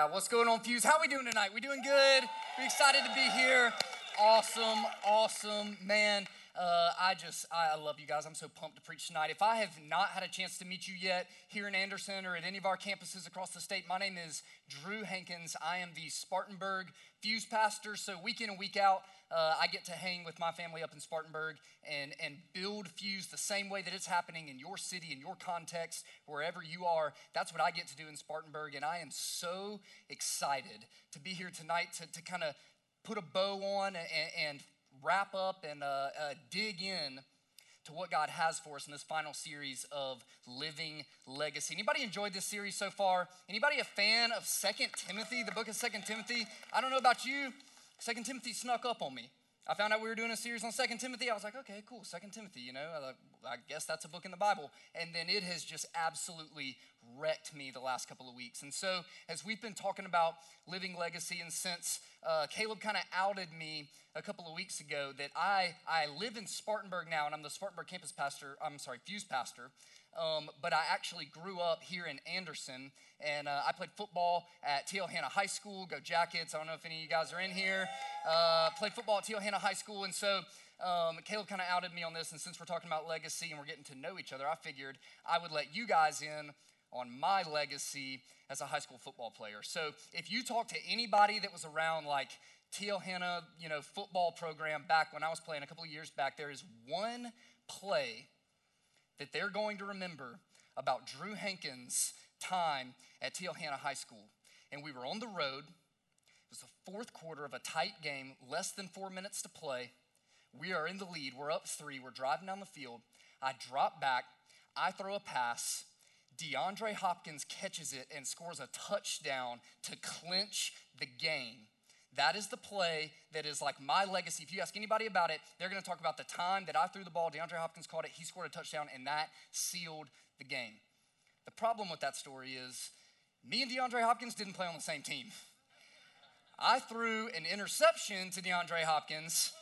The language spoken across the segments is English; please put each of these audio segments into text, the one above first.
Yeah, what's going on, Fuse? How we doing tonight? We doing good? We excited to be here. Awesome, awesome, man. Uh, I just, I love you guys. I'm so pumped to preach tonight. If I have not had a chance to meet you yet here in Anderson or at any of our campuses across the state, my name is Drew Hankins. I am the Spartanburg Fuse pastor. So, week in and week out, uh, I get to hang with my family up in Spartanburg and, and build Fuse the same way that it's happening in your city, in your context, wherever you are. That's what I get to do in Spartanburg. And I am so excited to be here tonight to, to kind of put a bow on and, and wrap up and uh, uh, dig in to what God has for us in this final series of Living Legacy. Anybody enjoyed this series so far? Anybody a fan of Second Timothy, the book of Second Timothy? I don't know about you. Second Timothy snuck up on me. I found out we were doing a series on Second Timothy. I was like, okay, cool, Second Timothy, you know, I guess that's a book in the Bible. And then it has just absolutely wrecked me the last couple of weeks. And so, as we've been talking about living legacy, and since uh, Caleb kind of outed me a couple of weeks ago that I, I live in Spartanburg now, and I'm the Spartanburg campus pastor, I'm sorry, Fuse pastor. Um, but I actually grew up here in Anderson, and uh, I played football at T.L. Hanna High School. Go Jackets! I don't know if any of you guys are in here. Uh, played football at T.L. Hanna High School, and so um, Caleb kind of outed me on this. And since we're talking about legacy and we're getting to know each other, I figured I would let you guys in on my legacy as a high school football player. So if you talk to anybody that was around like T.L. Hanna, you know, football program back when I was playing a couple of years back, there is one play that they're going to remember about Drew Hankins' time at T.L. Hanna High School. And we were on the road. It was the fourth quarter of a tight game, less than four minutes to play. We are in the lead. We're up three. We're driving down the field. I drop back. I throw a pass. DeAndre Hopkins catches it and scores a touchdown to clinch the game. That is the play that is like my legacy. If you ask anybody about it, they're going to talk about the time that I threw the ball, DeAndre Hopkins caught it, he scored a touchdown, and that sealed the game. The problem with that story is me and DeAndre Hopkins didn't play on the same team. I threw an interception to DeAndre Hopkins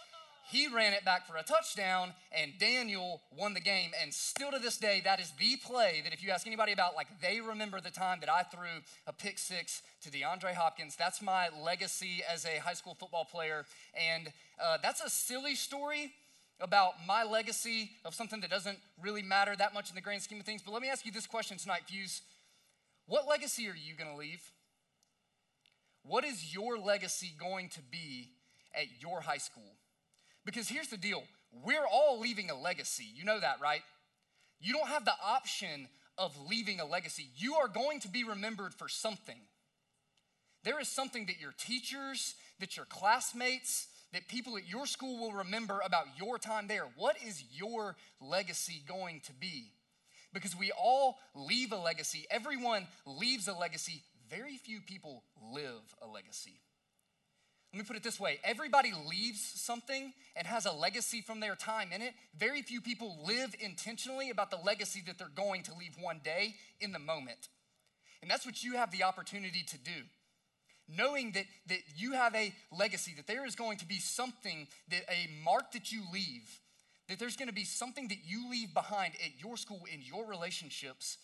he ran it back for a touchdown, and Daniel won the game. And still to this day, that is the play that if you ask anybody about, like they remember the time that I threw a pick six to DeAndre Hopkins. That's my legacy as a high school football player. And uh, that's a silly story about my legacy of something that doesn't really matter that much in the grand scheme of things. But let me ask you this question tonight, Fuse. What legacy are you going to leave? What is your legacy going to be at your high school? Because here's the deal we're all leaving a legacy. You know that, right? You don't have the option of leaving a legacy. You are going to be remembered for something. There is something that your teachers, that your classmates, that people at your school will remember about your time there. What is your legacy going to be? Because we all leave a legacy. Everyone leaves a legacy. Very few people live a legacy. Let me put it this way everybody leaves something and has a legacy from their time in it. Very few people live intentionally about the legacy that they're going to leave one day in the moment. And that's what you have the opportunity to do. Knowing that, that you have a legacy, that there is going to be something, that a mark that you leave, that there's going to be something that you leave behind at your school, in your relationships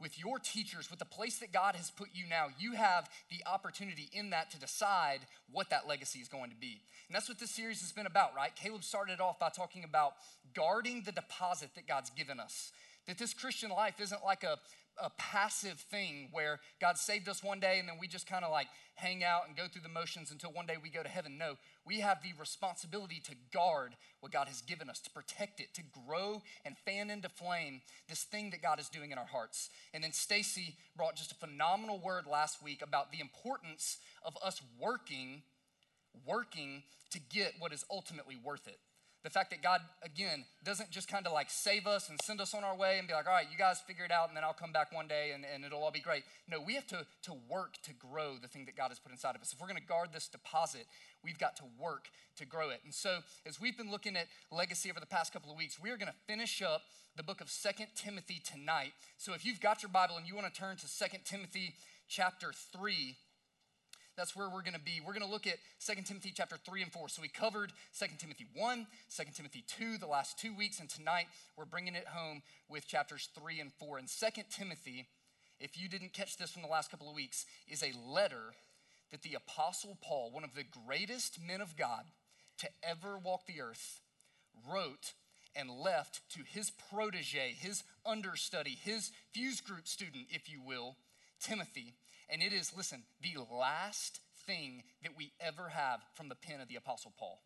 with your teachers, with the place that God has put you now, you have the opportunity in that to decide what that legacy is going to be. And that's what this series has been about, right? Caleb started off by talking about guarding the deposit that God's given us. That this Christian life isn't like a, a passive thing where God saved us one day and then we just kind of like hang out and go through the motions until one day we go to heaven. No, we have the responsibility to guard what God has given us, to protect it, to grow and fan into flame this thing that God is doing in our hearts. And then Stacy brought just a phenomenal word last week about the importance of us working, working to get what is ultimately worth it. The fact that God, again, doesn't just kind of like save us and send us on our way and be like, all right, you guys figure it out and then I'll come back one day and, and it'll all be great. No, we have to, to work to grow the thing that God has put inside of us. If we're going to guard this deposit, we've got to work to grow it. And so, as we've been looking at legacy over the past couple of weeks, we are going to finish up the book of Second Timothy tonight. So, if you've got your Bible and you want to turn to Second Timothy chapter 3, that's where we're going to be. We're going to look at 2 Timothy chapter 3 and 4. So we covered 2 Timothy 1, 2 Timothy 2 the last two weeks, and tonight we're bringing it home with chapters 3 and 4. And 2 Timothy if you didn't catch this from the last couple of weeks, is a letter that the Apostle Paul, one of the greatest men of God to ever walk the earth, wrote and left to his protege, his understudy, his fuse group student, if you will, Timothy. And it is, listen, the last thing that we ever have from the pen of the Apostle Paul.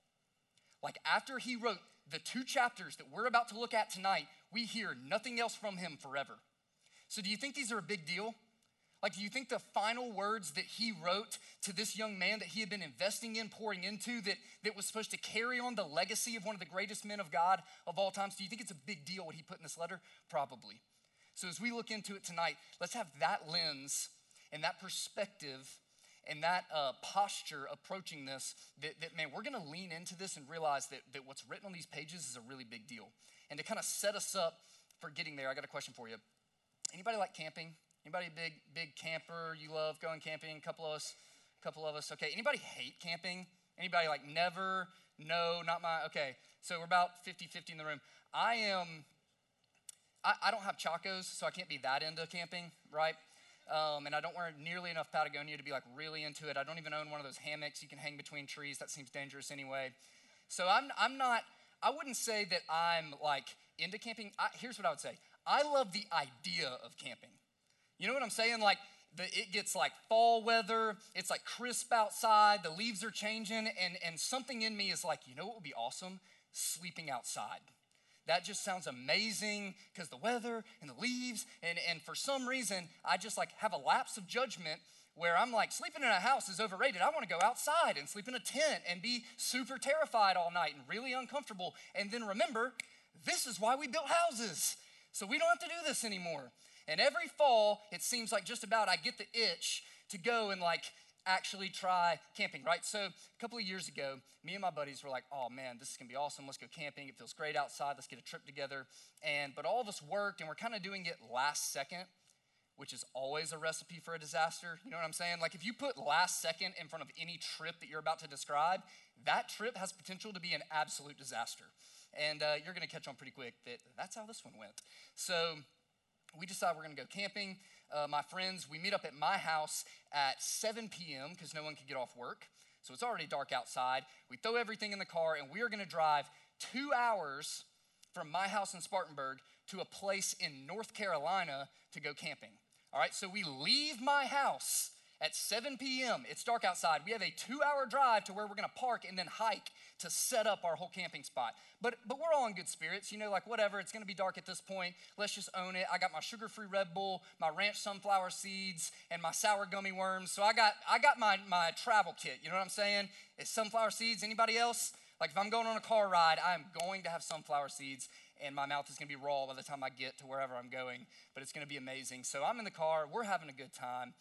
Like after he wrote the two chapters that we're about to look at tonight, we hear nothing else from him forever. So, do you think these are a big deal? Like, do you think the final words that he wrote to this young man that he had been investing in, pouring into, that, that was supposed to carry on the legacy of one of the greatest men of God of all times, do you think it's a big deal what he put in this letter? Probably. So, as we look into it tonight, let's have that lens and that perspective and that uh, posture approaching this that, that man, we're going to lean into this and realize that, that what's written on these pages is a really big deal. And to kind of set us up for getting there, I got a question for you. Anybody like camping? Anybody big big camper? You love going camping? A couple of us, a couple of us. Okay. Anybody hate camping? Anybody like never? No, not my. Okay. So we're about 50-50 in the room. I am. I, I don't have chacos, so I can't be that into camping, right? Um, and I don't wear nearly enough Patagonia to be like really into it. I don't even own one of those hammocks you can hang between trees. That seems dangerous anyway. So I'm, I'm not, I wouldn't say that I'm like into camping. I, here's what I would say I love the idea of camping. You know what I'm saying? Like, the, it gets like fall weather, it's like crisp outside, the leaves are changing, and, and something in me is like, you know what would be awesome? Sleeping outside. That just sounds amazing because the weather and the leaves, and, and for some reason, I just like have a lapse of judgment where I'm like, sleeping in a house is overrated. I want to go outside and sleep in a tent and be super terrified all night and really uncomfortable. And then remember, this is why we built houses. So we don't have to do this anymore. And every fall, it seems like just about I get the itch to go and like actually try camping, right? So a couple of years ago, me and my buddies were like, oh man, this is gonna be awesome. Let's go camping. It feels great outside. Let's get a trip together. And but all of us worked and we're kind of doing it last second, which is always a recipe for a disaster. You know what I'm saying? Like if you put last second in front of any trip that you're about to describe, that trip has potential to be an absolute disaster. And uh, you're gonna catch on pretty quick that that's how this one went. So we decide we're gonna go camping. Uh, my friends, we meet up at my house at 7 p.m. because no one can get off work. So it's already dark outside. We throw everything in the car and we are gonna drive two hours from my house in Spartanburg to a place in North Carolina to go camping. All right, so we leave my house at 7 p.m. It's dark outside. We have a two hour drive to where we're gonna park and then hike to set up our whole camping spot. But, but we're all in good spirits, you know, like whatever, it's gonna be dark at this point. Let's just own it. I got my sugar free Red Bull, my ranch sunflower seeds, and my sour gummy worms. So I got, I got my, my travel kit, you know what I'm saying? It's sunflower seeds. Anybody else? Like if I'm going on a car ride, I'm going to have sunflower seeds and my mouth is going to be raw by the time I get to wherever I'm going, but it's going to be amazing. So I'm in the car, we're having a good time.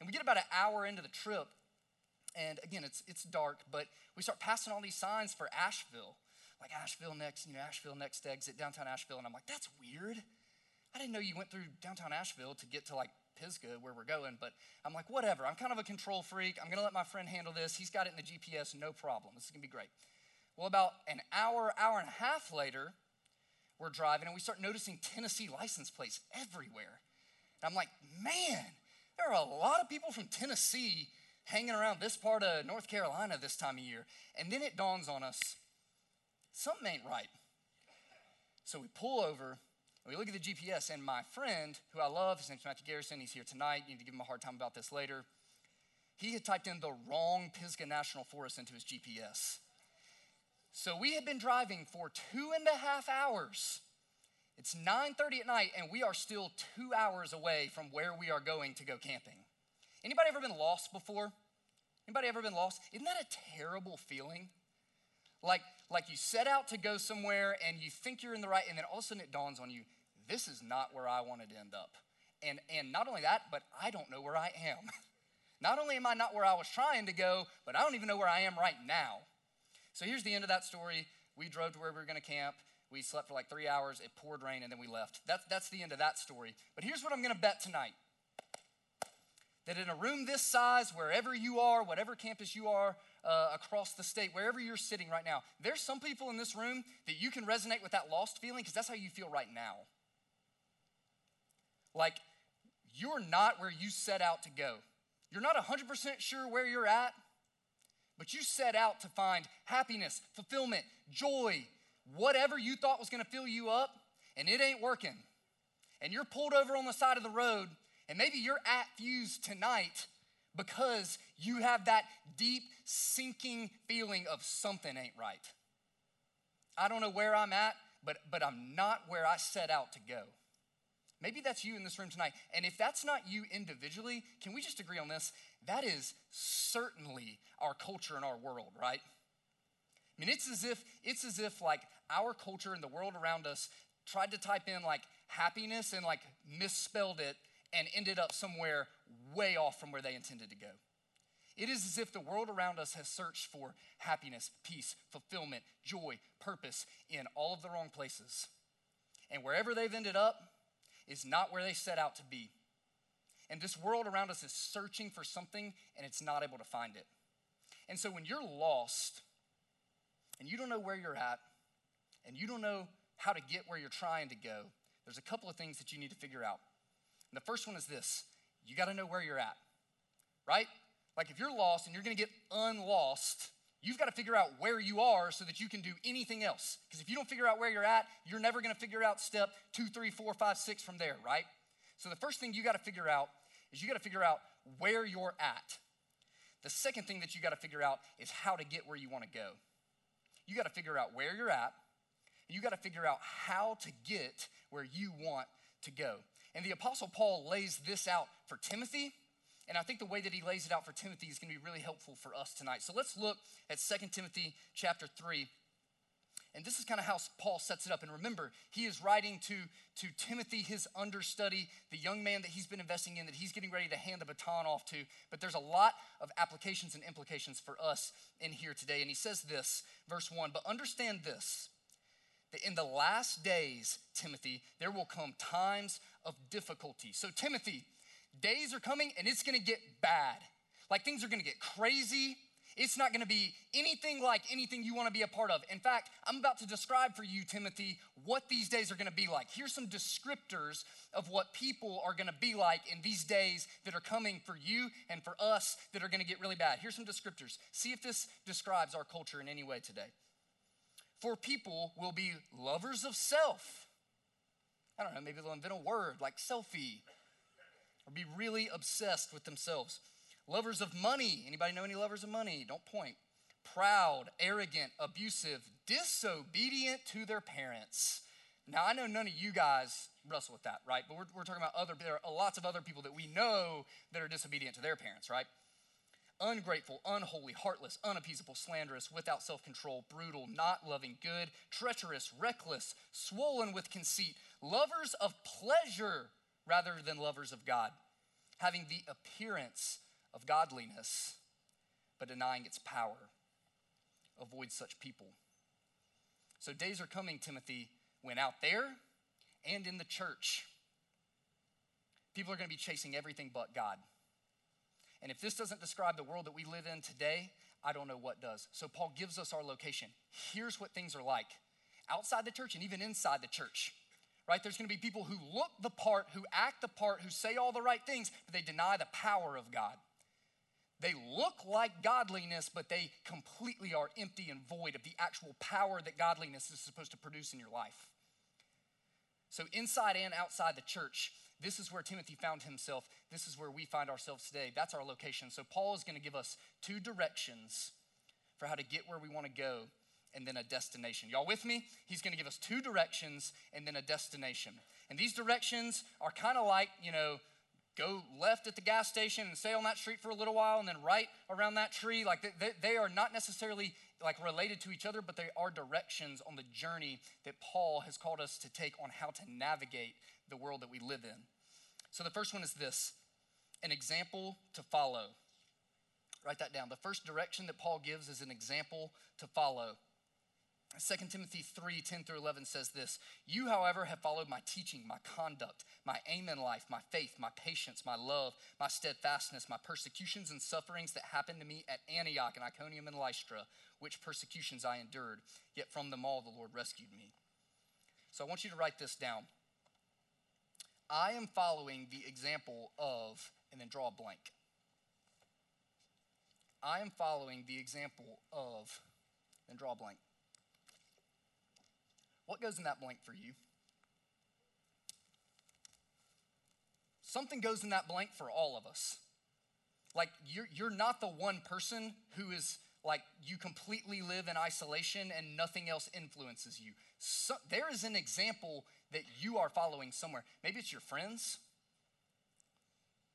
And we get about an hour into the trip, and again, it's, it's dark, but we start passing all these signs for Asheville. Like Asheville next, you know, Asheville next exit, downtown Asheville. And I'm like, that's weird. I didn't know you went through downtown Asheville to get to like Pisgah, where we're going, but I'm like, whatever. I'm kind of a control freak. I'm gonna let my friend handle this. He's got it in the GPS, no problem. This is gonna be great. Well, about an hour, hour and a half later, we're driving and we start noticing Tennessee license plates everywhere. And I'm like, man, there are a lot of people from Tennessee hanging around this part of North Carolina this time of year. And then it dawns on us something ain't right. So we pull over, we look at the GPS, and my friend, who I love, his name's Matthew Garrison, he's here tonight. You need to give him a hard time about this later. He had typed in the wrong Pisgah National Forest into his GPS. So we had been driving for two and a half hours it's 9:30 at night and we are still 2 hours away from where we are going to go camping. Anybody ever been lost before? Anybody ever been lost? Isn't that a terrible feeling? Like like you set out to go somewhere and you think you're in the right and then all of a sudden it dawns on you, this is not where I wanted to end up. And and not only that, but I don't know where I am. not only am I not where I was trying to go, but I don't even know where I am right now. So here's the end of that story. We drove to where we were going to camp. We slept for like three hours, it poured rain, and then we left. That's, that's the end of that story. But here's what I'm gonna bet tonight that in a room this size, wherever you are, whatever campus you are uh, across the state, wherever you're sitting right now, there's some people in this room that you can resonate with that lost feeling because that's how you feel right now. Like, you're not where you set out to go. You're not 100% sure where you're at, but you set out to find happiness, fulfillment, joy, whatever you thought was gonna fill you up, and it ain't working. And you're pulled over on the side of the road, and maybe you're at Fuse tonight because you have that deep, sinking feeling of something ain't right. I don't know where I'm at, but, but I'm not where I set out to go. Maybe that's you in this room tonight. And if that's not you individually, can we just agree on this? That is certainly our culture and our world, right? I mean, it's as if it's as if like our culture and the world around us tried to type in like happiness and like misspelled it and ended up somewhere way off from where they intended to go. It is as if the world around us has searched for happiness, peace, fulfillment, joy, purpose in all of the wrong places. And wherever they've ended up is not where they set out to be. And this world around us is searching for something and it's not able to find it. And so when you're lost and you don't know where you're at and you don't know how to get where you're trying to go, there's a couple of things that you need to figure out. And the first one is this you got to know where you're at, right? Like if you're lost and you're going to get unlost, you've got to figure out where you are so that you can do anything else. Because if you don't figure out where you're at, you're never going to figure out step two, three, four, five, six from there, right? So the first thing you got to figure out is you got to figure out where you're at. The second thing that you got to figure out is how to get where you want to go. You got to figure out where you're at, you got to figure out how to get where you want to go. And the Apostle Paul lays this out for Timothy. And I think the way that he lays it out for Timothy is going to be really helpful for us tonight. So let's look at 2 Timothy chapter 3. And this is kind of how Paul sets it up. And remember, he is writing to, to Timothy, his understudy, the young man that he's been investing in, that he's getting ready to hand the baton off to. But there's a lot of applications and implications for us in here today. And he says this, verse 1 But understand this that in the last days, Timothy, there will come times of difficulty. So, Timothy, days are coming and it's gonna get bad. Like things are gonna get crazy. It's not gonna be anything like anything you wanna be a part of. In fact, I'm about to describe for you, Timothy, what these days are gonna be like. Here's some descriptors of what people are gonna be like in these days that are coming for you and for us that are gonna get really bad. Here's some descriptors. See if this describes our culture in any way today. For people will be lovers of self. I don't know, maybe they'll invent a word like selfie or be really obsessed with themselves. Lovers of money. Anybody know any lovers of money? Don't point. Proud, arrogant, abusive, disobedient to their parents. Now, I know none of you guys wrestle with that, right? But we're, we're talking about other, there are lots of other people that we know that are disobedient to their parents, right? Ungrateful, unholy, heartless, unappeasable, slanderous, without self control, brutal, not loving good, treacherous, reckless, swollen with conceit, lovers of pleasure rather than lovers of God, having the appearance of godliness, but denying its power. Avoid such people. So, days are coming, Timothy, when out there and in the church, people are going to be chasing everything but God. And if this doesn't describe the world that we live in today, I don't know what does. So Paul gives us our location. Here's what things are like outside the church and even inside the church. Right? There's going to be people who look the part, who act the part, who say all the right things, but they deny the power of God. They look like godliness, but they completely are empty and void of the actual power that godliness is supposed to produce in your life. So, inside and outside the church, this is where Timothy found himself. This is where we find ourselves today. That's our location. So, Paul is going to give us two directions for how to get where we want to go and then a destination. Y'all with me? He's going to give us two directions and then a destination. And these directions are kind of like, you know, go left at the gas station and stay on that street for a little while and then right around that tree. Like they, they, are not necessarily like related to each other, but they are directions on the journey that Paul has called us to take on how to navigate the world that we live in. So the first one is this an example to follow. Write that down. The first direction that Paul gives is an example to follow. 2 Timothy 3 10 through 11 says this You, however, have followed my teaching, my conduct, my aim in life, my faith, my patience, my love, my steadfastness, my persecutions and sufferings that happened to me at Antioch and Iconium and Lystra, which persecutions I endured. Yet from them all the Lord rescued me. So I want you to write this down. I am following the example of, and then draw a blank. I am following the example of, then draw a blank. What goes in that blank for you? Something goes in that blank for all of us. Like, you're, you're not the one person who is like you completely live in isolation and nothing else influences you. So, there is an example that you are following somewhere. Maybe it's your friends.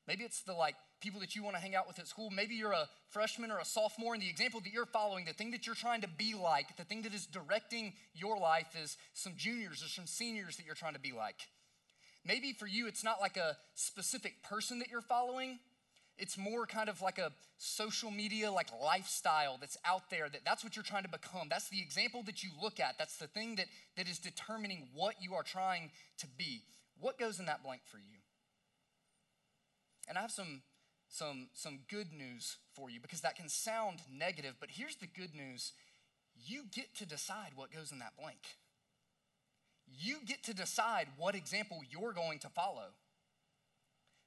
Maybe it's the like people that you want to hang out with at school. Maybe you're a freshman or a sophomore, and the example that you're following, the thing that you're trying to be like, the thing that is directing your life is some juniors or some seniors that you're trying to be like. Maybe for you, it's not like a specific person that you're following. It's more kind of like a social media like lifestyle that's out there that that's what you're trying to become. That's the example that you look at. That's the thing that, that is determining what you are trying to be. What goes in that blank for you? And I have some some, some good news for you because that can sound negative, but here's the good news you get to decide what goes in that blank. You get to decide what example you're going to follow.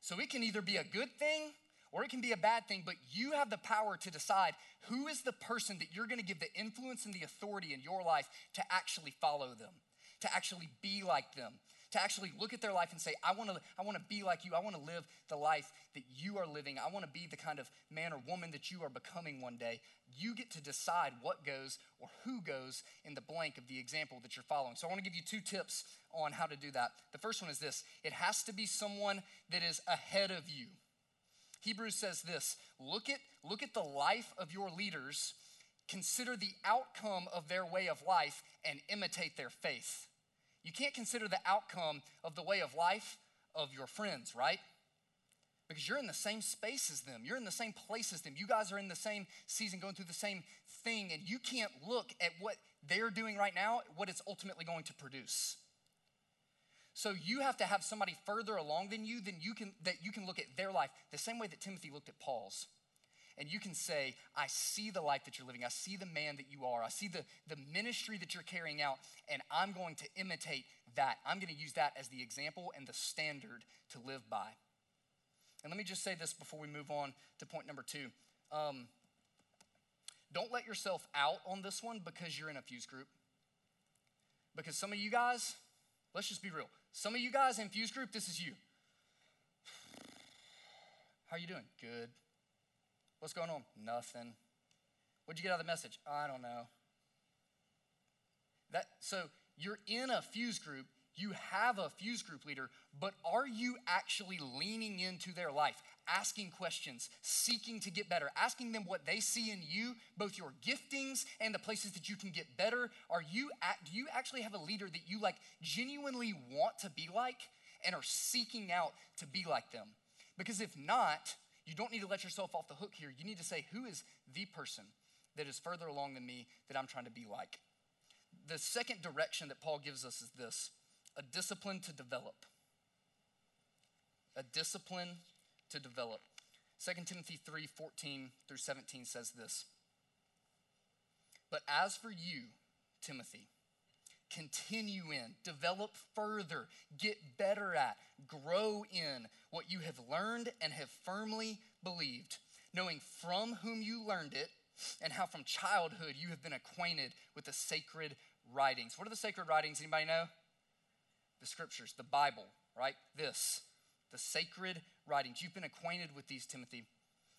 So it can either be a good thing or it can be a bad thing, but you have the power to decide who is the person that you're going to give the influence and the authority in your life to actually follow them, to actually be like them, to actually look at their life and say, I want to I want to be like you. I want to live the life that you are living. I want to be the kind of man or woman that you are becoming one day. You get to decide what goes or who goes in the blank of the example that you're following. So I want to give you two tips on how to do that. The first one is this. It has to be someone that is ahead of you. Hebrews says this, look at look at the life of your leaders, consider the outcome of their way of life and imitate their faith. You can't consider the outcome of the way of life of your friends, right? Because you're in the same space as them. You're in the same place as them. You guys are in the same season, going through the same thing, and you can't look at what they're doing right now, what it's ultimately going to produce. So you have to have somebody further along than you, than you can that you can look at their life the same way that Timothy looked at Paul's and you can say, I see the life that you're living. I see the man that you are. I see the, the ministry that you're carrying out, and I'm going to imitate that. I'm going to use that as the example and the standard to live by. And let me just say this before we move on to point number two. Um, don't let yourself out on this one because you're in a fuse group. Because some of you guys, let's just be real. Some of you guys in fuse group, this is you. How are you doing? Good. What's going on? Nothing. What'd you get out of the message? I don't know. That so you're in a fuse group, you have a fuse group leader, but are you actually leaning into their life, asking questions, seeking to get better, asking them what they see in you, both your giftings and the places that you can get better? Are you do you actually have a leader that you like genuinely want to be like and are seeking out to be like them? Because if not, you don't need to let yourself off the hook here. You need to say, who is the person that is further along than me that I'm trying to be like? The second direction that Paul gives us is this a discipline to develop. A discipline to develop. 2 Timothy 3 14 through 17 says this. But as for you, Timothy, continue in, develop further, get better at, grow in what you have learned and have firmly believed, knowing from whom you learned it and how from childhood you have been acquainted with the sacred writings. What are the sacred writings? Anybody know? The scriptures, the Bible, right? This, the sacred writings. You've been acquainted with these, Timothy,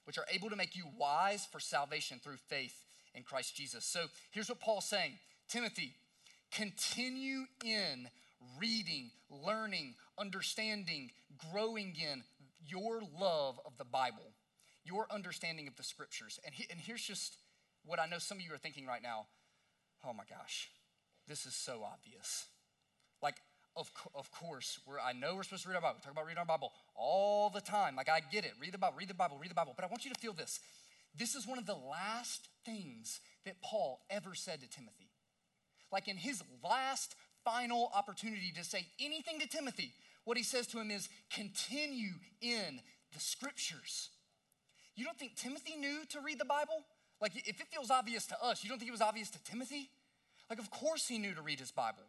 which are able to make you wise for salvation through faith in Christ Jesus. So here's what Paul's saying Timothy, continue in reading, learning, understanding, growing in your love of the Bible, your understanding of the scriptures. And, he, and here's just what I know some of you are thinking right now oh my gosh, this is so obvious. Like, of, of course, we're, I know we're supposed to read our Bible. We talk about reading our Bible all the time. Like, I get it. Read the Bible, read the Bible, read the Bible. But I want you to feel this. This is one of the last things that Paul ever said to Timothy. Like, in his last final opportunity to say anything to Timothy, what he says to him is continue in the scriptures. You don't think Timothy knew to read the Bible? Like, if it feels obvious to us, you don't think it was obvious to Timothy? Like, of course he knew to read his Bible.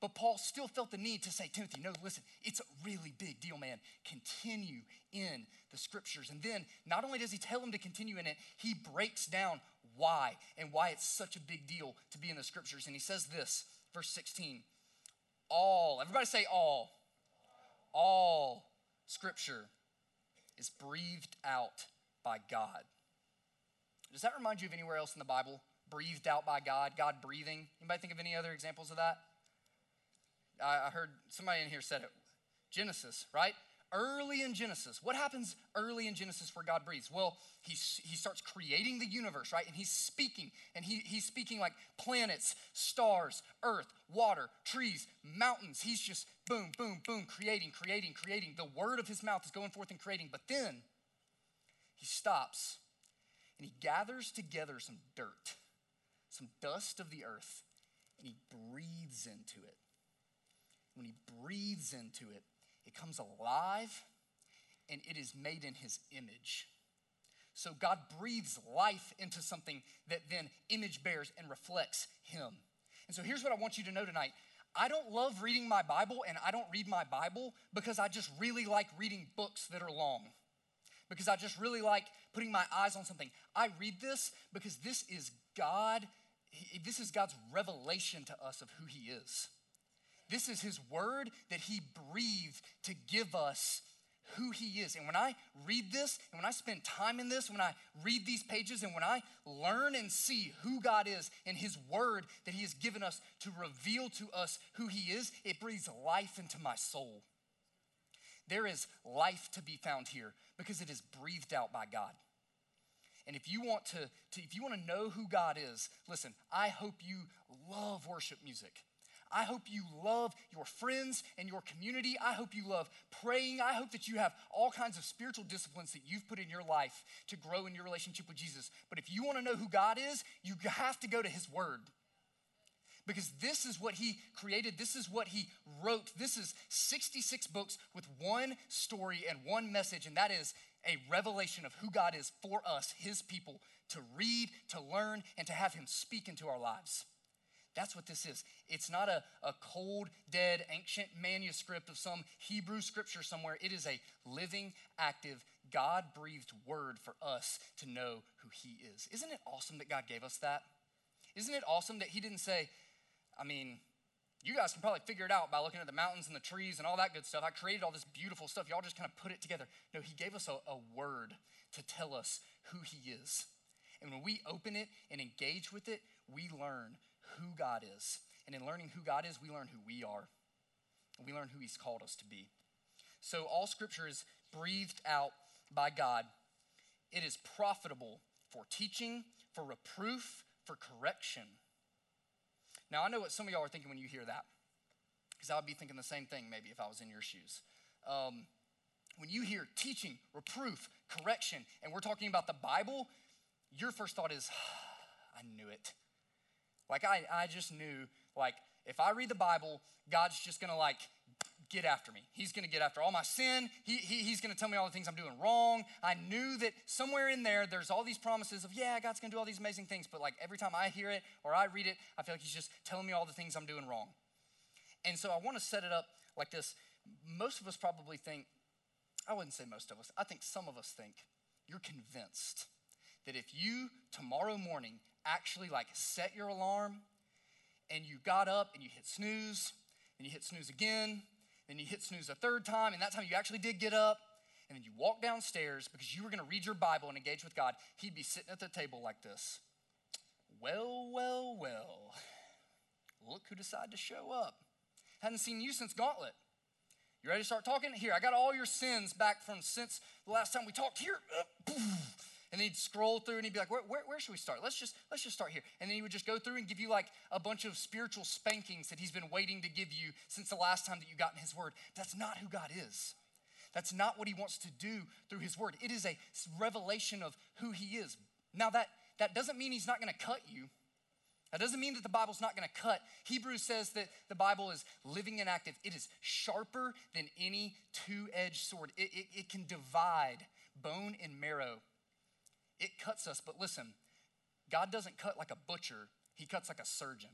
But Paul still felt the need to say, Timothy, no, listen, it's a really big deal, man. Continue in the scriptures. And then not only does he tell him to continue in it, he breaks down why and why it's such a big deal to be in the scriptures. And he says this, verse 16 all, everybody say all, all scripture is breathed out by God. Does that remind you of anywhere else in the Bible? Breathed out by God, God breathing. Anybody think of any other examples of that? I heard somebody in here said it. Genesis, right? Early in Genesis. What happens early in Genesis where God breathes? Well, he, he starts creating the universe, right? And he's speaking. And he, he's speaking like planets, stars, earth, water, trees, mountains. He's just boom, boom, boom, creating, creating, creating. The word of his mouth is going forth and creating. But then he stops and he gathers together some dirt, some dust of the earth, and he breathes into it. When he breathes into it, it comes alive and it is made in his image. So God breathes life into something that then image bears and reflects him. And so here's what I want you to know tonight. I don't love reading my Bible and I don't read my Bible because I just really like reading books that are long. Because I just really like putting my eyes on something. I read this because this is God, this is God's revelation to us of who He is. This is His word that He breathed to give us who He is. And when I read this, and when I spend time in this, when I read these pages, and when I learn and see who God is and His word that He has given us to reveal to us who He is, it breathes life into my soul. There is life to be found here because it is breathed out by God. And if you want to, to if you want to know who God is, listen, I hope you love worship music. I hope you love your friends and your community. I hope you love praying. I hope that you have all kinds of spiritual disciplines that you've put in your life to grow in your relationship with Jesus. But if you want to know who God is, you have to go to His Word. Because this is what He created, this is what He wrote. This is 66 books with one story and one message, and that is a revelation of who God is for us, His people, to read, to learn, and to have Him speak into our lives. That's what this is. It's not a, a cold, dead, ancient manuscript of some Hebrew scripture somewhere. It is a living, active, God breathed word for us to know who He is. Isn't it awesome that God gave us that? Isn't it awesome that He didn't say, I mean, you guys can probably figure it out by looking at the mountains and the trees and all that good stuff. I created all this beautiful stuff. Y'all just kind of put it together. No, He gave us a, a word to tell us who He is. And when we open it and engage with it, we learn who God is. And in learning who God is, we learn who we are. And we learn who He's called us to be. So all scripture is breathed out by God. It is profitable for teaching, for reproof, for correction. Now, I know what some of y'all are thinking when you hear that, because I would be thinking the same thing maybe if I was in your shoes. Um, when you hear teaching, reproof, correction, and we're talking about the Bible, your first thought is, I knew it. Like I, I just knew, like, if I read the Bible, God's just gonna like get after me. He's gonna get after all my sin. He, he, he's gonna tell me all the things I'm doing wrong. I knew that somewhere in there, there's all these promises of, yeah, God's gonna do all these amazing things. But like every time I hear it or I read it, I feel like He's just telling me all the things I'm doing wrong. And so I wanna set it up like this. Most of us probably think, I wouldn't say most of us, I think some of us think you're convinced that if you tomorrow morning actually like set your alarm and you got up and you hit snooze and you hit snooze again then you hit snooze a third time and that time you actually did get up and then you walk downstairs because you were going to read your bible and engage with god. He'd be sitting at the table like this. Well well well look who decided to show up. Hadn't seen you since gauntlet. You ready to start talking? Here i got all your sins back from since the last time we talked. Here uh, and he'd scroll through and he'd be like, where, where, where, should we start? Let's just, let's just start here. And then he would just go through and give you like a bunch of spiritual spankings that he's been waiting to give you since the last time that you got in his word. That's not who God is. That's not what he wants to do through his word. It is a revelation of who he is. Now, that, that doesn't mean he's not going to cut you. That doesn't mean that the Bible's not going to cut. Hebrews says that the Bible is living and active. It is sharper than any two edged sword, it, it, it can divide bone and marrow it cuts us, but listen, God doesn't cut like a butcher, He cuts like a surgeon.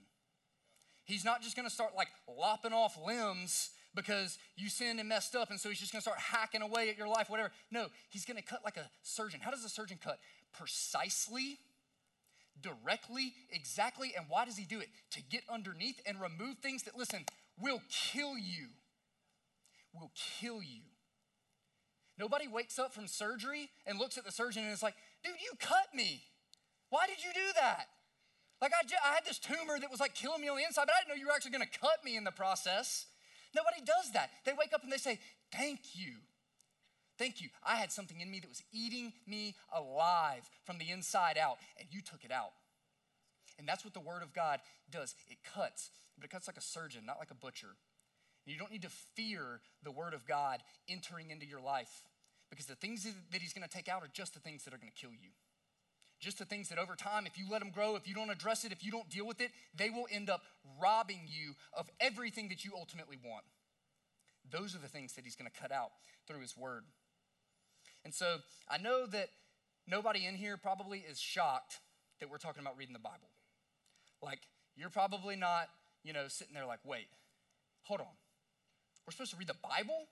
He's not just gonna start like lopping off limbs because you sinned and messed up, and so he's just gonna start hacking away at your life, whatever. No, he's gonna cut like a surgeon. How does a surgeon cut? Precisely, directly, exactly. And why does he do it? To get underneath and remove things that, listen, will kill you. Will kill you. Nobody wakes up from surgery and looks at the surgeon and is like, dude, you cut me. Why did you do that? Like, I, I had this tumor that was like killing me on the inside, but I didn't know you were actually gonna cut me in the process. Nobody does that. They wake up and they say, Thank you. Thank you. I had something in me that was eating me alive from the inside out, and you took it out. And that's what the Word of God does it cuts, but it cuts like a surgeon, not like a butcher. And you don't need to fear the Word of God entering into your life because the things that He's going to take out are just the things that are going to kill you. Just the things that over time, if you let them grow, if you don't address it, if you don't deal with it, they will end up robbing you of everything that you ultimately want. Those are the things that he's going to cut out through his word. And so I know that nobody in here probably is shocked that we're talking about reading the Bible. Like, you're probably not, you know, sitting there like, wait, hold on. We're supposed to read the Bible?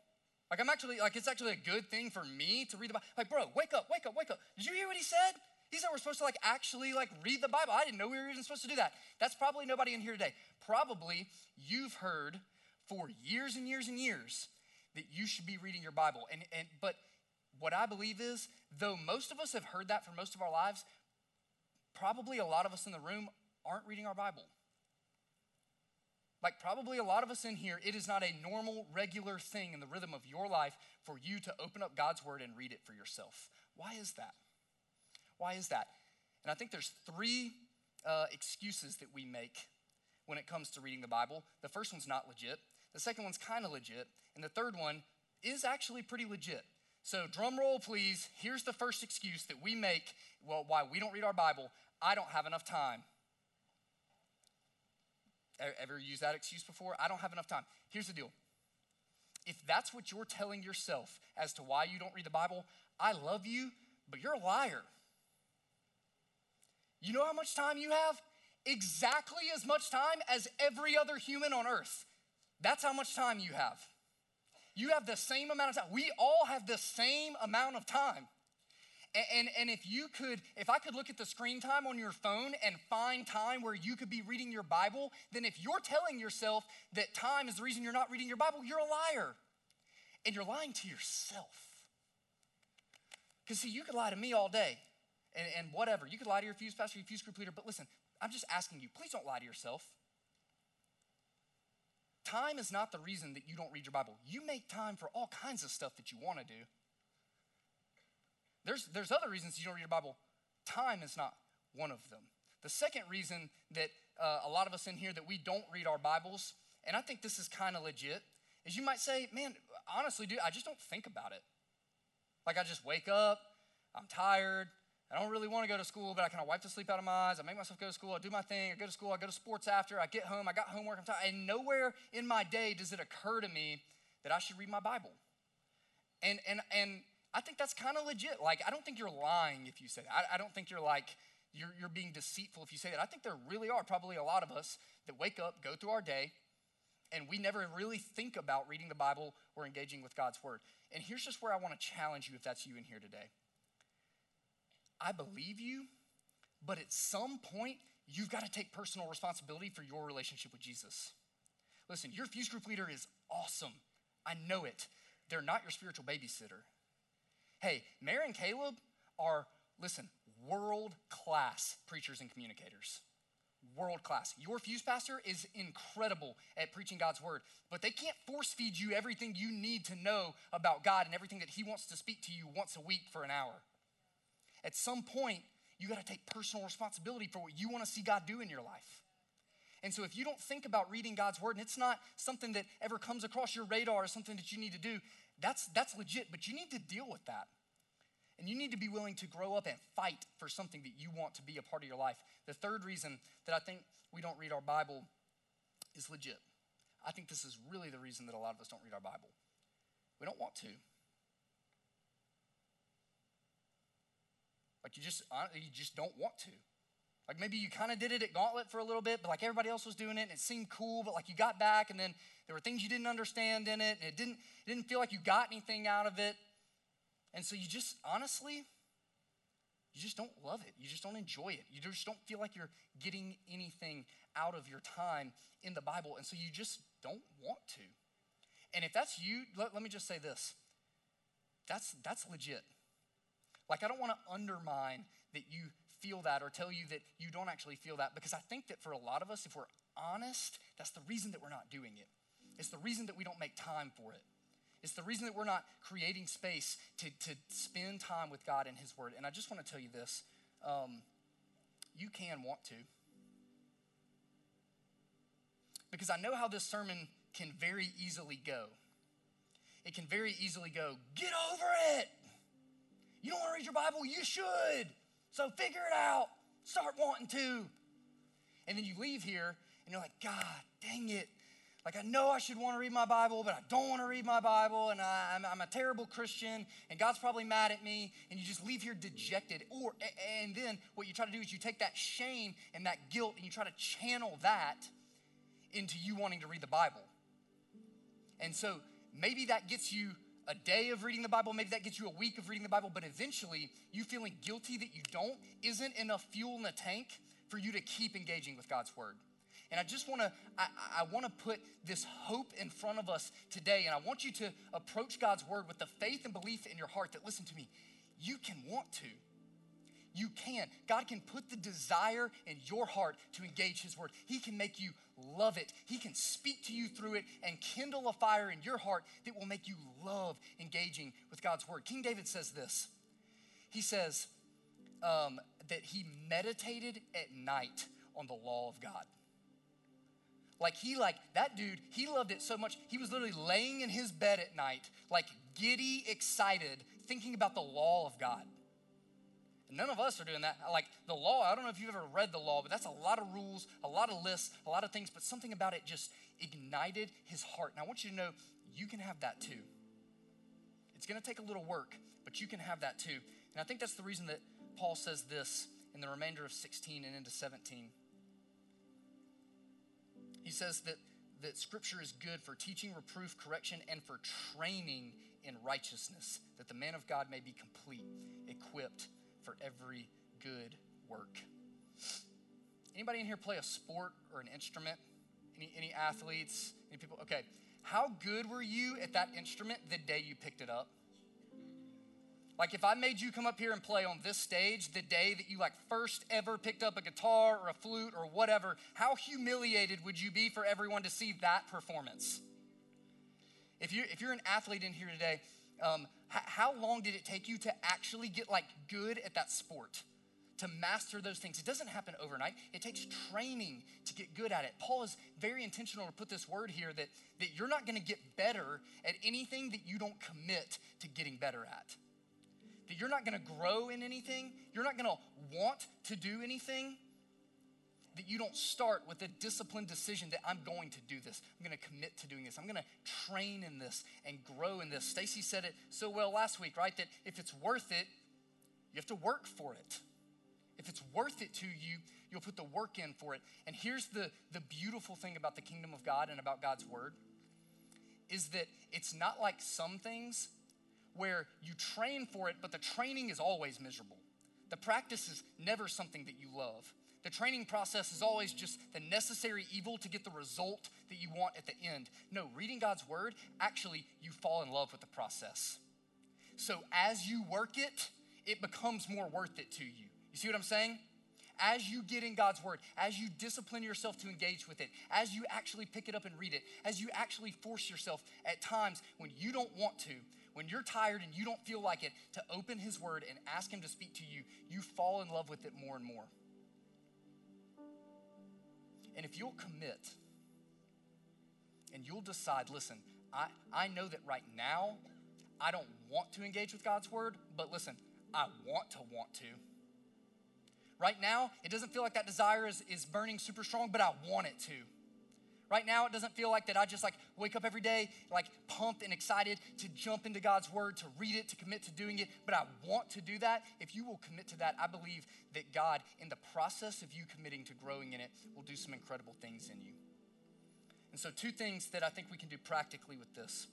Like, I'm actually, like, it's actually a good thing for me to read the Bible. Like, bro, wake up, wake up, wake up. Did you hear what he said? He said we're supposed to like actually like read the Bible. I didn't know we were even supposed to do that. That's probably nobody in here today. Probably you've heard for years and years and years that you should be reading your Bible. And, and but what I believe is, though most of us have heard that for most of our lives, probably a lot of us in the room aren't reading our Bible. Like, probably a lot of us in here, it is not a normal, regular thing in the rhythm of your life for you to open up God's Word and read it for yourself. Why is that? Why is that? And I think there's three uh, excuses that we make when it comes to reading the Bible. The first one's not legit, the second one's kind of legit, and the third one is actually pretty legit. So, drum roll, please. Here's the first excuse that we make well, why we don't read our Bible I don't have enough time. Ever used that excuse before? I don't have enough time. Here's the deal if that's what you're telling yourself as to why you don't read the Bible, I love you, but you're a liar. You know how much time you have? Exactly as much time as every other human on earth. That's how much time you have. You have the same amount of time. We all have the same amount of time. And, and, if you could, if I could look at the screen time on your phone and find time where you could be reading your Bible, then if you're telling yourself that time is the reason you're not reading your Bible, you're a liar. And you're lying to yourself. Because, see, you could lie to me all day and, and whatever. You could lie to your fuse pastor, your fuse group leader, but listen, I'm just asking you, please don't lie to yourself. Time is not the reason that you don't read your Bible. You make time for all kinds of stuff that you want to do. There's, there's other reasons you don't read your Bible. Time is not one of them. The second reason that uh, a lot of us in here that we don't read our Bibles, and I think this is kind of legit, is you might say, man, honestly, dude, I just don't think about it. Like I just wake up, I'm tired, I don't really want to go to school, but I kind of wipe the sleep out of my eyes. I make myself go to school. I do my thing. I go to school. I go to sports after. I get home. I got homework. I'm tired. And nowhere in my day does it occur to me that I should read my Bible. And, and, and I think that's kind of legit. Like, I don't think you're lying if you say that. I, I don't think you're like, you're, you're being deceitful if you say that. I think there really are probably a lot of us that wake up, go through our day, and we never really think about reading the Bible or engaging with God's word. And here's just where I want to challenge you if that's you in here today. I believe you, but at some point, you've got to take personal responsibility for your relationship with Jesus. Listen, your fuse group leader is awesome. I know it. They're not your spiritual babysitter. Hey, Mary and Caleb are, listen, world class preachers and communicators. World class. Your fuse pastor is incredible at preaching God's word, but they can't force feed you everything you need to know about God and everything that He wants to speak to you once a week for an hour. At some point, you got to take personal responsibility for what you want to see God do in your life. And so, if you don't think about reading God's word and it's not something that ever comes across your radar or something that you need to do, that's, that's legit, but you need to deal with that. And you need to be willing to grow up and fight for something that you want to be a part of your life. The third reason that I think we don't read our Bible is legit. I think this is really the reason that a lot of us don't read our Bible. We don't want to. Like you just, uh, you just don't want to. Like maybe you kind of did it at Gauntlet for a little bit, but like everybody else was doing it and it seemed cool, but like you got back and then there were things you didn't understand in it and it didn't, it didn't feel like you got anything out of it. And so you just, honestly, you just don't love it. You just don't enjoy it. You just don't feel like you're getting anything out of your time in the Bible. And so you just don't want to. And if that's you, let, let me just say this that's, that's legit. Like, I don't want to undermine that you feel that or tell you that you don't actually feel that because I think that for a lot of us, if we're honest, that's the reason that we're not doing it. It's the reason that we don't make time for it. It's the reason that we're not creating space to, to spend time with God and His Word. And I just want to tell you this um, you can want to. Because I know how this sermon can very easily go. It can very easily go, get over it. You don't want to read your Bible? You should. So figure it out. Start wanting to. And then you leave here and you're like, God, dang it. Like, I know I should want to read my Bible, but I don't want to read my Bible, and I, am I'm a terrible Christian, and God's probably mad at me, and you just leave here dejected. Or, and then what you try to do is you take that shame and that guilt, and you try to channel that into you wanting to read the Bible. And so maybe that gets you a day of reading the Bible, maybe that gets you a week of reading the Bible, but eventually you feeling guilty that you don't isn't enough fuel in the tank for you to keep engaging with God's Word. And I just want to I, I want to put this hope in front of us today and I want you to approach God's word with the faith and belief in your heart that listen to me, you can want to. You can. God can put the desire in your heart to engage His word. He can make you love it. He can speak to you through it and kindle a fire in your heart that will make you love engaging with God's word. King David says this He says um, that he meditated at night on the law of God. Like he like that dude, he loved it so much. He was literally laying in his bed at night, like giddy excited, thinking about the law of God. None of us are doing that. Like the law, I don't know if you've ever read the law, but that's a lot of rules, a lot of lists, a lot of things, but something about it just ignited his heart. And I want you to know you can have that too. It's going to take a little work, but you can have that too. And I think that's the reason that Paul says this in the remainder of 16 and into 17. He says that, that Scripture is good for teaching, reproof, correction, and for training in righteousness, that the man of God may be complete, equipped for every good work. Anybody in here play a sport or an instrument? Any, any athletes? Any people? Okay. How good were you at that instrument the day you picked it up? Like if I made you come up here and play on this stage the day that you like first ever picked up a guitar or a flute or whatever, how humiliated would you be for everyone to see that performance? If you're, if you're an athlete in here today, um, h- how long did it take you to actually get like good at that sport? To master those things. It doesn't happen overnight. It takes training to get good at it. Paul is very intentional to put this word here that, that you're not gonna get better at anything that you don't commit to getting better at that you're not going to grow in anything, you're not going to want to do anything, that you don't start with a disciplined decision that I'm going to do this. I'm going to commit to doing this. I'm going to train in this and grow in this. Stacy said it so well last week, right? That if it's worth it, you have to work for it. If it's worth it to you, you'll put the work in for it. And here's the, the beautiful thing about the kingdom of God and about God's word is that it's not like some things where you train for it, but the training is always miserable. The practice is never something that you love. The training process is always just the necessary evil to get the result that you want at the end. No, reading God's word, actually, you fall in love with the process. So as you work it, it becomes more worth it to you. You see what I'm saying? As you get in God's word, as you discipline yourself to engage with it, as you actually pick it up and read it, as you actually force yourself at times when you don't want to, when you're tired and you don't feel like it, to open His Word and ask Him to speak to you, you fall in love with it more and more. And if you'll commit and you'll decide, listen, I, I know that right now I don't want to engage with God's Word, but listen, I want to want to. Right now, it doesn't feel like that desire is, is burning super strong, but I want it to. Right now, it doesn't feel like that I just like wake up every day, like pumped and excited to jump into God's word, to read it, to commit to doing it. But I want to do that. If you will commit to that, I believe that God, in the process of you committing to growing in it, will do some incredible things in you. And so, two things that I think we can do practically with this.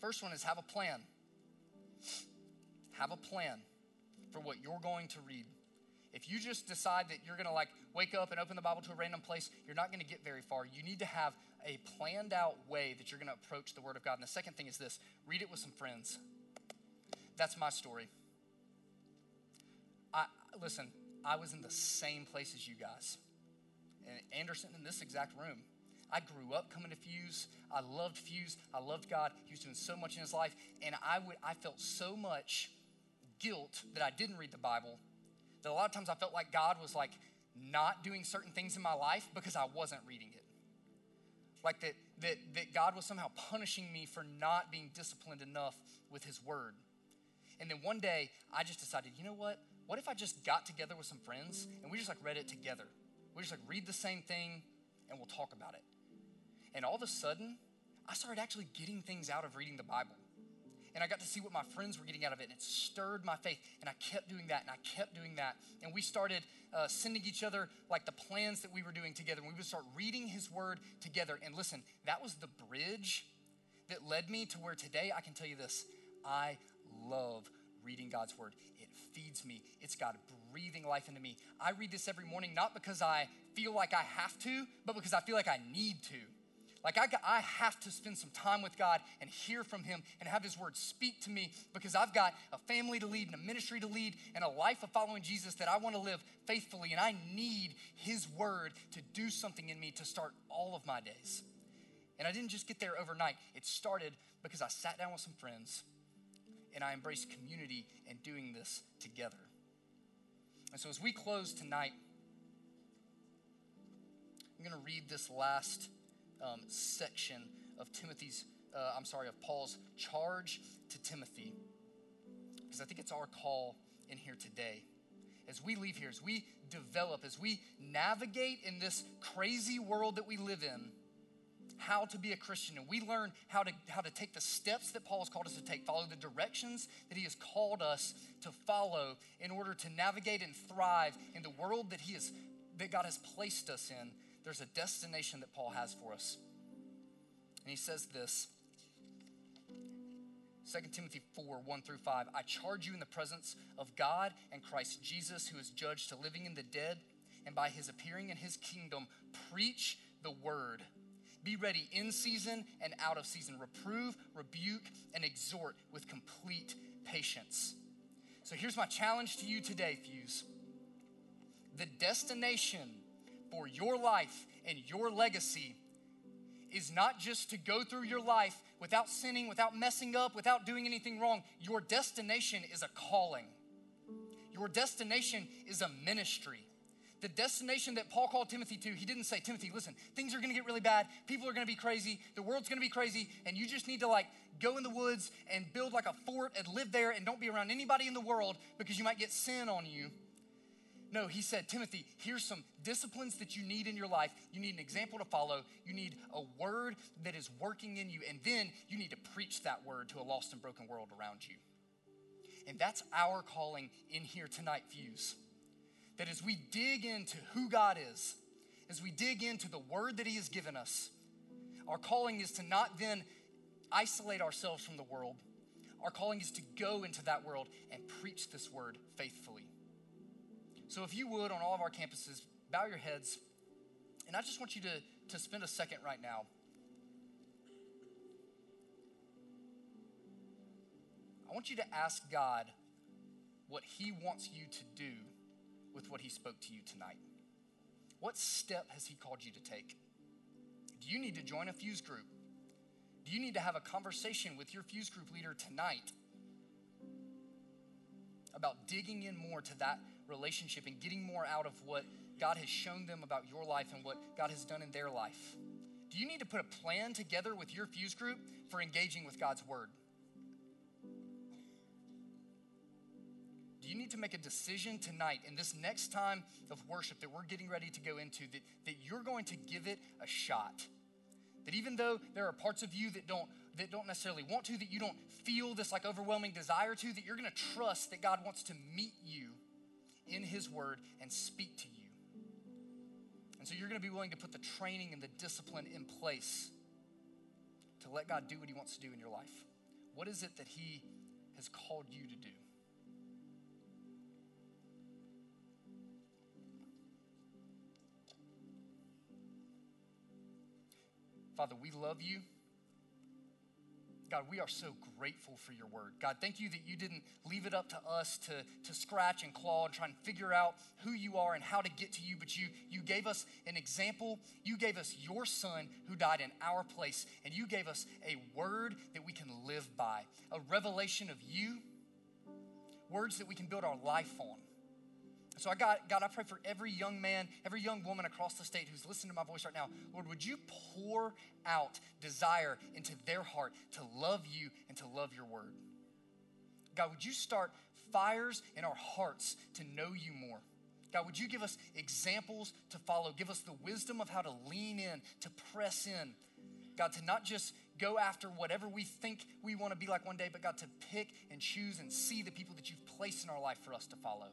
First one is have a plan. Have a plan for what you're going to read. If you just decide that you're going to like wake up and open the Bible to a random place, you're not going to get very far. You need to have a planned out way that you're going to approach the Word of God. And the second thing is this read it with some friends. That's my story. I listen, I was in the same place as you guys. And Anderson in this exact room. I grew up coming to Fuse. I loved Fuse. I loved God. He was doing so much in his life. And I would I felt so much guilt that I didn't read the Bible that a lot of times I felt like God was like not doing certain things in my life because I wasn't reading it. Like that, that, that God was somehow punishing me for not being disciplined enough with His Word. And then one day I just decided, you know what? What if I just got together with some friends and we just like read it together? We just like read the same thing and we'll talk about it. And all of a sudden, I started actually getting things out of reading the Bible and I got to see what my friends were getting out of it, and it stirred my faith. And I kept doing that, and I kept doing that. And we started uh, sending each other like the plans that we were doing together. And we would start reading His Word together. And listen, that was the bridge that led me to where today I can tell you this I love reading God's Word. It feeds me, it's God breathing life into me. I read this every morning, not because I feel like I have to, but because I feel like I need to. Like, I, I have to spend some time with God and hear from Him and have His word speak to me because I've got a family to lead and a ministry to lead and a life of following Jesus that I want to live faithfully. And I need His word to do something in me to start all of my days. And I didn't just get there overnight, it started because I sat down with some friends and I embraced community and doing this together. And so, as we close tonight, I'm going to read this last um, section of Timothy's, uh, I'm sorry, of Paul's charge to Timothy, because I think it's our call in here today. As we leave here, as we develop, as we navigate in this crazy world that we live in, how to be a Christian, and we learn how to, how to take the steps that Paul has called us to take, follow the directions that he has called us to follow in order to navigate and thrive in the world that he has that God has placed us in there's a destination that Paul has for us. And he says this 2 Timothy 4 1 through 5. I charge you in the presence of God and Christ Jesus, who is judged to living and the dead, and by his appearing in his kingdom, preach the word. Be ready in season and out of season. Reprove, rebuke, and exhort with complete patience. So here's my challenge to you today, Fuse. The destination for your life and your legacy is not just to go through your life without sinning, without messing up, without doing anything wrong. Your destination is a calling. Your destination is a ministry. The destination that Paul called Timothy to, he didn't say, Timothy, listen, things are gonna get really bad. People are gonna be crazy. The world's gonna be crazy. And you just need to like go in the woods and build like a fort and live there and don't be around anybody in the world because you might get sin on you. No, he said, Timothy, here's some disciplines that you need in your life. You need an example to follow. You need a word that is working in you. And then you need to preach that word to a lost and broken world around you. And that's our calling in here tonight, Fuse. That as we dig into who God is, as we dig into the word that He has given us, our calling is to not then isolate ourselves from the world. Our calling is to go into that world and preach this word faithfully. So, if you would, on all of our campuses, bow your heads. And I just want you to, to spend a second right now. I want you to ask God what He wants you to do with what He spoke to you tonight. What step has He called you to take? Do you need to join a fuse group? Do you need to have a conversation with your fuse group leader tonight about digging in more to that relationship and getting more out of what God has shown them about your life and what God has done in their life? Do you need to put a plan together with your fuse group for engaging with God's word? Do you need to make a decision tonight in this next time of worship that we're getting ready to go into that, that you're going to give it a shot. That even though there are parts of you that don't that don't necessarily want to, that you don't feel this like overwhelming desire to, that you're gonna trust that God wants to meet you in His Word and speak to you. And so you're gonna be willing to put the training and the discipline in place to let God do what He wants to do in your life. What is it that He has called you to do? Father, we love you. God, we are so grateful for your word. God, thank you that you didn't leave it up to us to, to scratch and claw and try and figure out who you are and how to get to you, but you, you gave us an example. You gave us your son who died in our place, and you gave us a word that we can live by, a revelation of you, words that we can build our life on. So I got God, I pray for every young man, every young woman across the state who's listening to my voice right now. Lord, would you pour out desire into their heart to love you and to love your word? God, would you start fires in our hearts to know you more? God, would you give us examples to follow? Give us the wisdom of how to lean in, to press in. God, to not just go after whatever we think we want to be like one day, but God, to pick and choose and see the people that you've placed in our life for us to follow.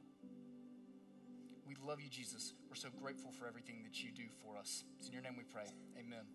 We love you, Jesus. We're so grateful for everything that you do for us. It's in your name we pray. Amen.